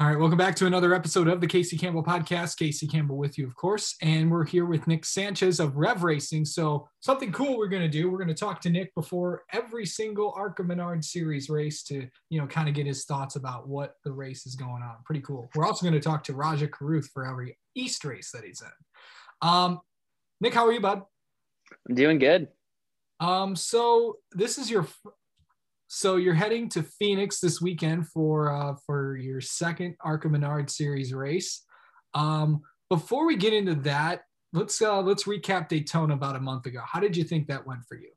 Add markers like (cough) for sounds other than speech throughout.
All right, welcome back to another episode of the Casey Campbell podcast. Casey Campbell with you, of course, and we're here with Nick Sanchez of Rev Racing. So, something cool we're going to do, we're going to talk to Nick before every single ARCA Menard Series race to, you know, kind of get his thoughts about what the race is going on. Pretty cool. We're also going to talk to Rajah Caruth for every East race that he's in. Um, Nick, how are you, bud? I'm doing good. Um, so this is your so you're heading to Phoenix this weekend for uh, for your second ARCA Menard Series race. Um, before we get into that, let's uh, let's recap Daytona about a month ago. How did you think that went for you?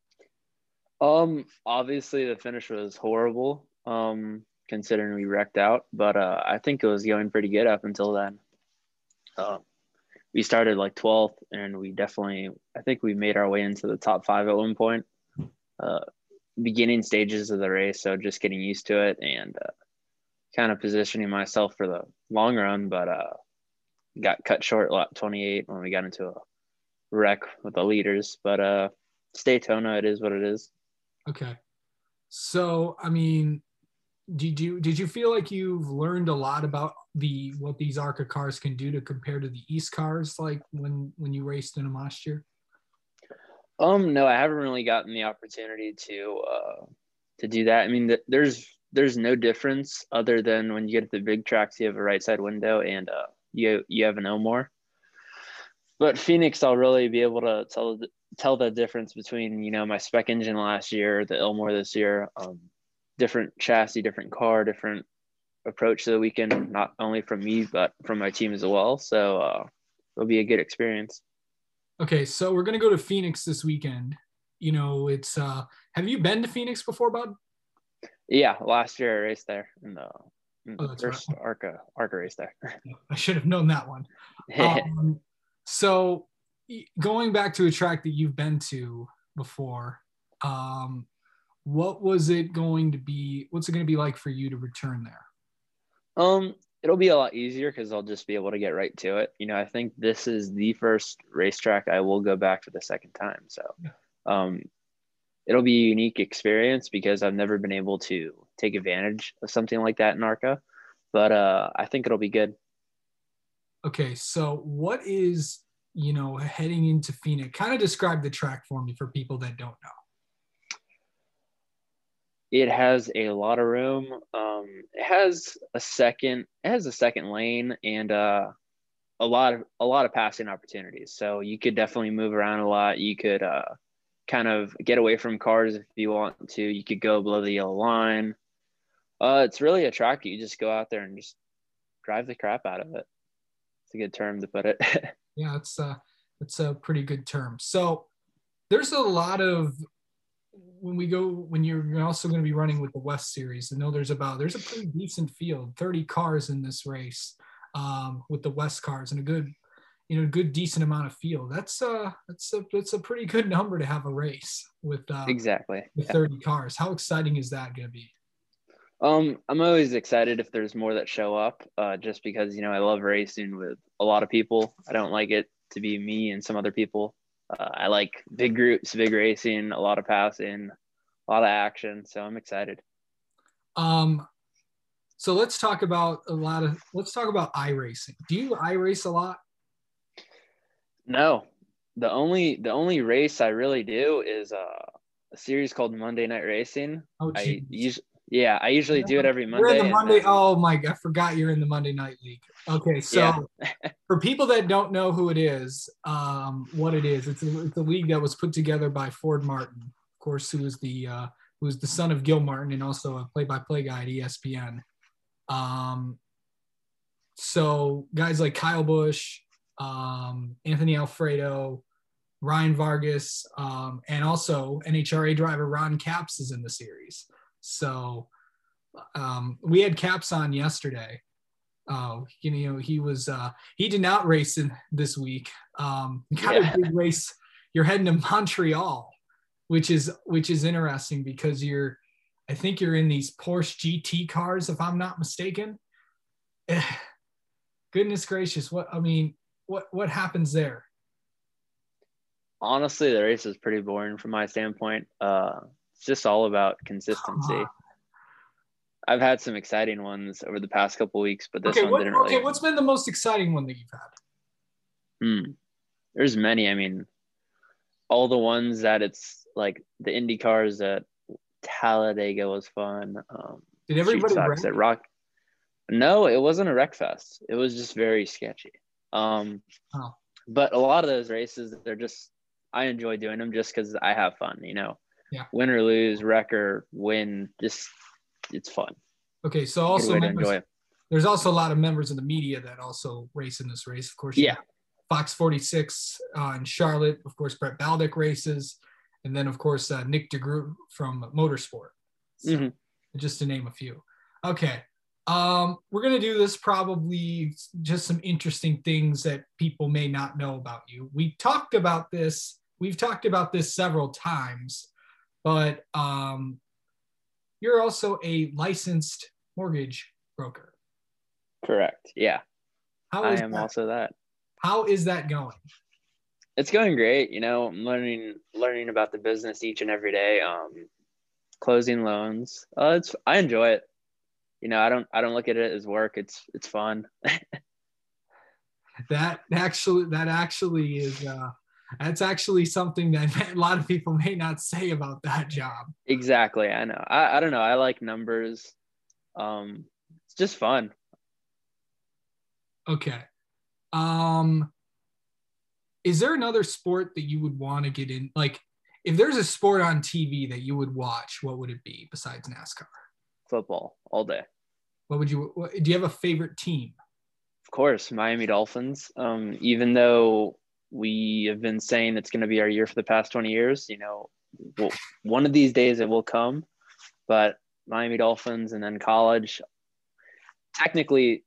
Um, obviously the finish was horrible. Um, considering we wrecked out, but uh, I think it was going pretty good up until then. Uh, we started like 12th, and we definitely, I think we made our way into the top five at one point. Uh, beginning stages of the race, so just getting used to it and uh, kind of positioning myself for the long run. But uh, got cut short lap 28 when we got into a wreck with the leaders. But uh, Daytona, it is what it is. Okay, so I mean, did you did you feel like you've learned a lot about the what these ARCA cars can do to compare to the East cars, like when when you raced in them last year? Um, no, I haven't really gotten the opportunity to uh, to do that. I mean, th- there's there's no difference other than when you get to the big tracks, you have a right side window and uh, you you have an Ilmor. But Phoenix, I'll really be able to tell tell the difference between you know my spec engine last year, the Ilmor this year, um, different chassis, different car, different approach to the weekend, not only from me but from my team as well. So uh, it'll be a good experience. Okay, so we're gonna go to Phoenix this weekend. You know, it's uh have you been to Phoenix before, Bud? Yeah, last year I raced there in the, in Oh, the first right. ARCA ARCA race there. (laughs) I should have known that one. (laughs) Um, so going back to a track that you've been to before, um, what was it going to be? What's it going to be like for you to return there? Um, it'll be a lot easier because I'll just be able to get right to it. You know, I think this is the first racetrack I will go back for the second time. So, um, it'll be a unique experience because I've never been able to take advantage of something like that in ARCA. But uh, I think it'll be good. Okay, so what is you know heading into Phoenix? Kind of describe the track for me for people that don't know. It has a lot of room. Um, it has a second. It has a second lane and uh, a lot of a lot of passing opportunities. So you could definitely move around a lot. You could uh, kind of get away from cars if you want to. You could go below the yellow line. Uh, it's really a track. You just go out there and just drive the crap out of it. It's a good term to put it. (laughs) Yeah, it's uh it's a pretty good term. So there's a lot of when we go when you're you're also going to be running with the West Series. I know there's about there's a pretty decent field, 30 cars in this race um, with the West cars and a good you know good decent amount of field. That's uh that's a that's a pretty good number to have a race with uh, exactly. with 30 cars. How exciting is that going to be? Um, I'm always excited if there's more that show up, uh, just because you know I love racing with a lot of people. I don't like it to be me and some other people. Uh, I like big groups, big racing, a lot of passing, a lot of action. So I'm excited. Um, so let's talk about a lot of let's talk about iRacing. Do you i race a lot? No, the only the only race I really do is uh, a series called Monday Night Racing. Oh, I geez. Yeah, I usually do it every Monday. You're in the Monday. Oh my! God, I forgot you're in the Monday Night League. Okay, so Yeah. (laughs) for people that don't know who it is, um, what it is, it's a, it's a league that was put together by Ford Martin, of course, who is the uh, who is the son of Gil Martin and also a play-by-play guy at ESPN. Um, so guys like Kyle Busch, um, Anthony Alfredo, Ryan Vargas, um, and also NHRA driver Ron Capps is in the series. So um, we had Capps on yesterday. Uh, you know, he was uh, he did not race in this week. Um, got Yeah. a big race. You're heading to Montreal, which is which is interesting because you're, I think you're in these Porsche GT cars, if I'm not mistaken. (sighs) Goodness gracious, what I mean, what what happens there? honestly, the race is pretty boring from my standpoint. Uh, it's just all about consistency. I've had some exciting ones over the past couple weeks, but this okay, one what, didn't really. okay, what's been the most exciting one that you've had? Hmm. There's many. I mean, all the ones that it's like the Indy cars at Talladega was fun. Um, Did everybody wreck? At Rock? No, it wasn't a wreck fest. It was just very sketchy. Um, Oh. But a lot of those races, they're just I enjoy doing them just because I have fun. You know, Yeah. win or lose, wreck or win, just it's fun. Okay, so also members, there's also a lot of members of the media that also race in this race. Of course, Yeah. Fox 46 uh, in Charlotte. Of course, Brett Baldick races, and then of course uh, Nick DeGroot from Motorsport. So, Mhm. Just to name a few. Okay, um, we're gonna do this probably just some interesting things that people may not know about you. We talked about this. We've talked about this several times, but um, you're also a licensed mortgage broker. Correct. Yeah, How I am that? also that. How is that going? It's going great. You know, I'm learning learning about the business each and every day. Um, closing loans. Uh, it's I enjoy it. You know, I don't I don't look at it as work. It's it's fun. (laughs) That actually, that actually is. Uh, that's actually something that (laughs) a lot of people may not say about that job. exactly. I know. I I don't know. I like numbers. Um, it's just fun. Okay. Um, is there another sport that you would want to get in? Like, if there's a sport on TV that you would watch, what would it be besides NASCAR? Football all day. What would you? What, do you have a favorite team? Of course, Miami Dolphins. Um, even though we have been saying it's going to be our year for the past 20 years, you know, well, one of these days it will come. But Miami Dolphins and then college. Technically,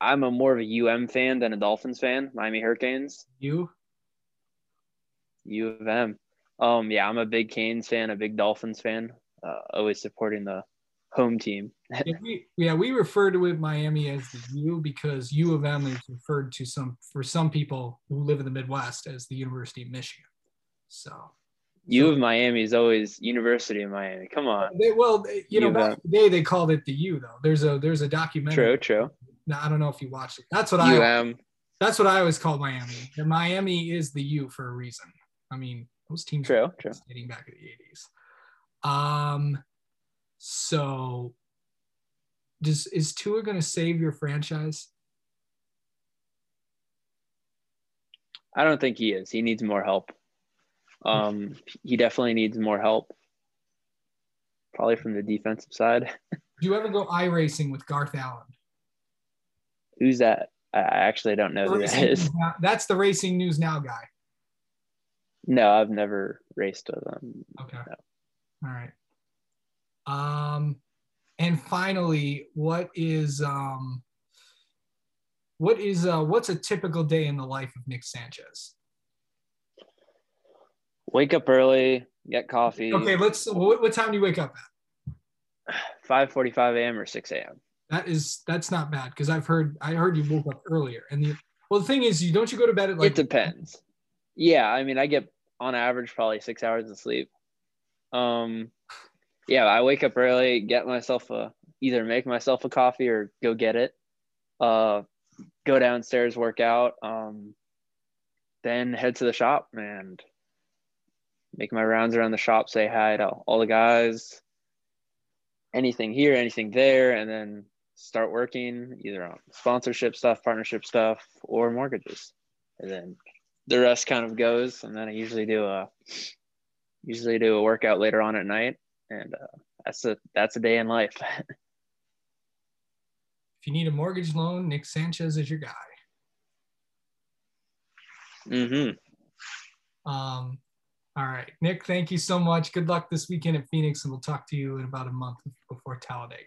I'm a more of a UM fan than a Dolphins fan. Miami Hurricanes, You? U of M. Um, yeah, I'm a big Canes fan, a big Dolphins fan. Uh, always supporting the home team. (laughs) Yeah we, yeah, we refer to it Miami as the U because U of M is referred to some for some people who live in the Midwest as the University of Michigan. So U of Miami is always University of Miami. Come on. they, well, they, you know, back in the day they called it the U though. There's a there's a documentary. True, true. Now, I don't know if you watched it. That's what I UM. that's what I always call Miami. And Miami is the U for a reason. I mean, those teams True, true. dating back to the 80s. Um, so does is Tua going to save your franchise? I don't think he is. He needs more help. Um, he definitely needs more help. Probably from the defensive side. Do you ever go iRacing with Garth Allen? Who's that? I I actually don't know who that Racing is. Now- That's the Racing News Now guy. No, I've never raced with him. Okay. No. All right. Um, and finally, what is um, what is uh, what's a typical day in the life of Nick Sanchez? Wake up early, get coffee. Okay, let's. What, what time do you wake up at? 5:45 a.m. or 6 a.m. That is that's not bad because I've heard I heard you woke up earlier. And the well, the thing is, you don't you go to bed at like it depends. Yeah, I mean, I get on average probably six hours of sleep. Um, yeah, I wake up early, get myself a either make myself a coffee or go get it. Uh, go downstairs, work out, um, then head to the shop and make my rounds around the shop, say hi to all the guys, anything here, anything there, and then start working either on sponsorship stuff, partnership stuff, or mortgages. And then the rest kind of goes. And then I usually do a usually do a workout later on at night, and uh, that's a that's a day in life. (laughs) if you need a mortgage loan, Nick Sanchez is your guy. Mm-hmm. Um, all right, Nick, thank you so much. Good luck this weekend at Phoenix, and we'll talk to you in about a month before Talladega.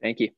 Thank you.